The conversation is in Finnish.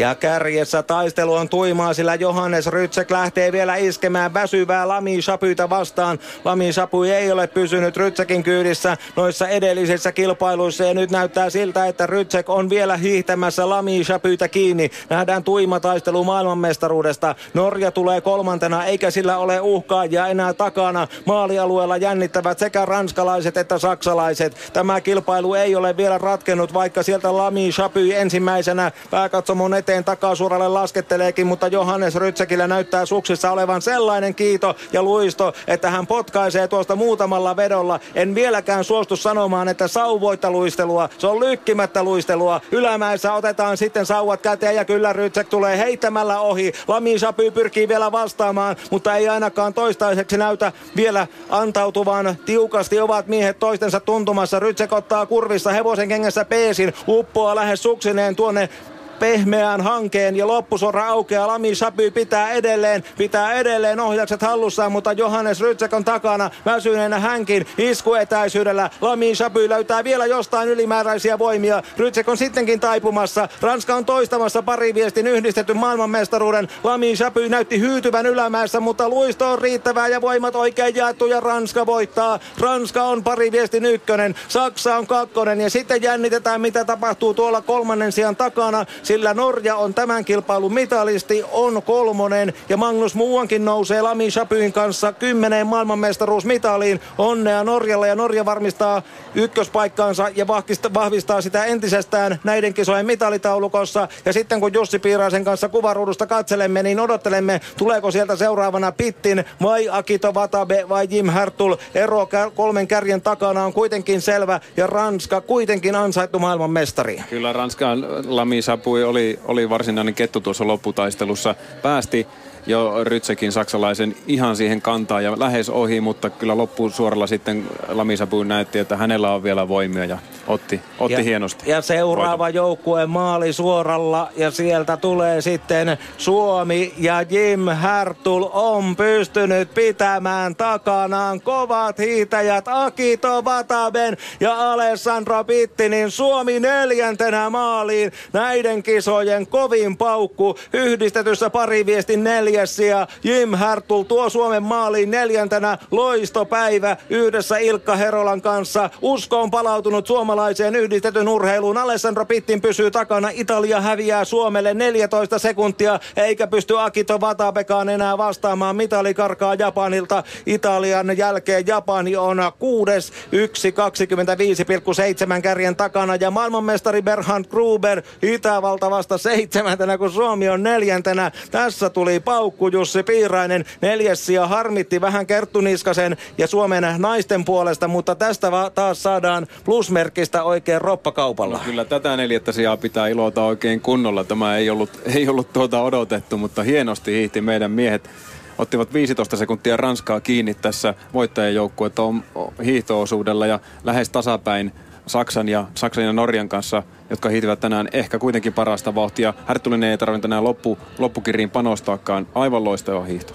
Ja kärjessä taistelu on tuimaa, sillä Johannes Rytsek lähtee vielä iskemään väsyvää Lami Shapytä vastaan. Lami Shapu ei ole pysynyt Rytsekin kyydissä noissa edellisissä kilpailuissa ja nyt näyttää siltä, että Rytsek on vielä hiihtämässä Lami Shapytä kiinni. Nähdään tuima taistelu maailmanmestaruudesta. Norja tulee kolmantena eikä sillä ole uhkaajia enää takana. Maalialueella jännittävät sekä ranskalaiset että saksalaiset. Tämä kilpailu ei ole vielä ratkennut, vaikka sieltä Lami Shapy ensimmäisenä pääkatsomon eteen takasuoralle lasketteleekin, mutta Johannes Rytsekillä näyttää suksissa olevan sellainen kiito ja luisto, että hän potkaisee tuosta muutamalla vedolla. En vieläkään suostu sanomaan, että sauvoitta luistelua. Se on lykkimättä luistelua. Ylämäessä otetaan sitten sauvat käteen ja kyllä Rytsek tulee heittämällä ohi. Lami Shapy pyrkii vielä vastaamaan, mutta ei ainakaan toistaiseksi näytä vielä antautuvan. Tiukasti ovat miehet toistensa tuntumassa. Rytsek ottaa kurvissa hevosen kengässä peesin, uppoaa lähes suksineen tuonne pehmeään hankeen ja loppusora aukeaa. Lami Sapy pitää edelleen, pitää edelleen ohjakset hallussaan, mutta Johannes Rytsek on takana väsyneenä hänkin iskuetäisyydellä. Lami Sapy löytää vielä jostain ylimääräisiä voimia. Rytsek on sittenkin taipumassa. Ranska on toistamassa pariviestin yhdistetty maailmanmestaruuden. Lami Sapy näytti hyytyvän ylämäessä, mutta luisto on riittävää ja voimat oikein jaettu ja Ranska voittaa. Ranska on pariviestin ykkönen, Saksa on kakkonen ja sitten jännitetään mitä tapahtuu tuolla kolmannen sijan takana sillä Norja on tämän kilpailun mitalisti, on kolmonen ja Magnus Muuankin nousee Lami Shapyin kanssa kymmeneen maailmanmestaruusmitaliin. Onnea Norjalle ja Norja varmistaa ykköspaikkaansa ja vahvistaa sitä entisestään näiden kisojen mitalitaulukossa. Ja sitten kun Jussi Piiraisen kanssa kuvaruudusta katselemme, niin odottelemme, tuleeko sieltä seuraavana Pittin vai Akito Watabe vai Jim Hertul. Ero kolmen kärjen takana on kuitenkin selvä ja Ranska kuitenkin ansaittu maailmanmestari. Kyllä Ranskan Lami Sapui oli, oli varsinainen kettu tuossa lopputaistelussa. Päästi jo Rytsekin saksalaisen ihan siihen kantaa ja lähes ohi, mutta kyllä loppuun suoralla sitten Lamisabu näytti, että hänellä on vielä voimia ja otti, otti ja, hienosti. Ja seuraava Voiton. joukkue maali suoralla ja sieltä tulee sitten Suomi ja Jim Härtul on pystynyt pitämään takanaan kovat hiitäjät Akito Vataben ja Alessandro Pittinin Suomi neljäntenä maaliin näiden kisojen kovin paukku yhdistetyssä pariviestin neljäs ja Jim Härtul tuo Suomen maaliin neljäntenä loistopäivä yhdessä Ilkka Herolan kanssa. Usko on palautunut suomalaiseen yhdistetyn urheiluun. Alessandro Pittin pysyy takana. Italia häviää Suomelle 14 sekuntia, eikä pysty Akito Vatabekaan enää vastaamaan. Mitali karkaa Japanilta. Italian jälkeen Japani on kuudes, 1.25,7 kärjen takana. Ja maailmanmestari Berhard Gruber Itävalta vasta seitsemäntenä, kun Suomi on neljäntenä. Tässä tuli paukku Jussi Piirainen. Neljäs ja harmitti vähän Kerttu Niskasen ja Suomen naisten puolesta, mutta tästä taas saadaan plusmerkkistä tästä oikein roppakaupalla. No kyllä tätä neljättä sijaa pitää ilota oikein kunnolla. Tämä ei ollut, ei ollut tuota odotettu, mutta hienosti hiihti meidän miehet ottivat 15 sekuntia Ranskaa kiinni tässä voittajajoukkuetta hiihtoosuudella ja lähes tasapäin Saksan ja, Saksan ja Norjan kanssa, jotka hiitivät tänään ehkä kuitenkin parasta vauhtia. Härtulinen ei tarvitse tänään loppu, loppukiriin panostaakaan. Aivan loistava hiihto.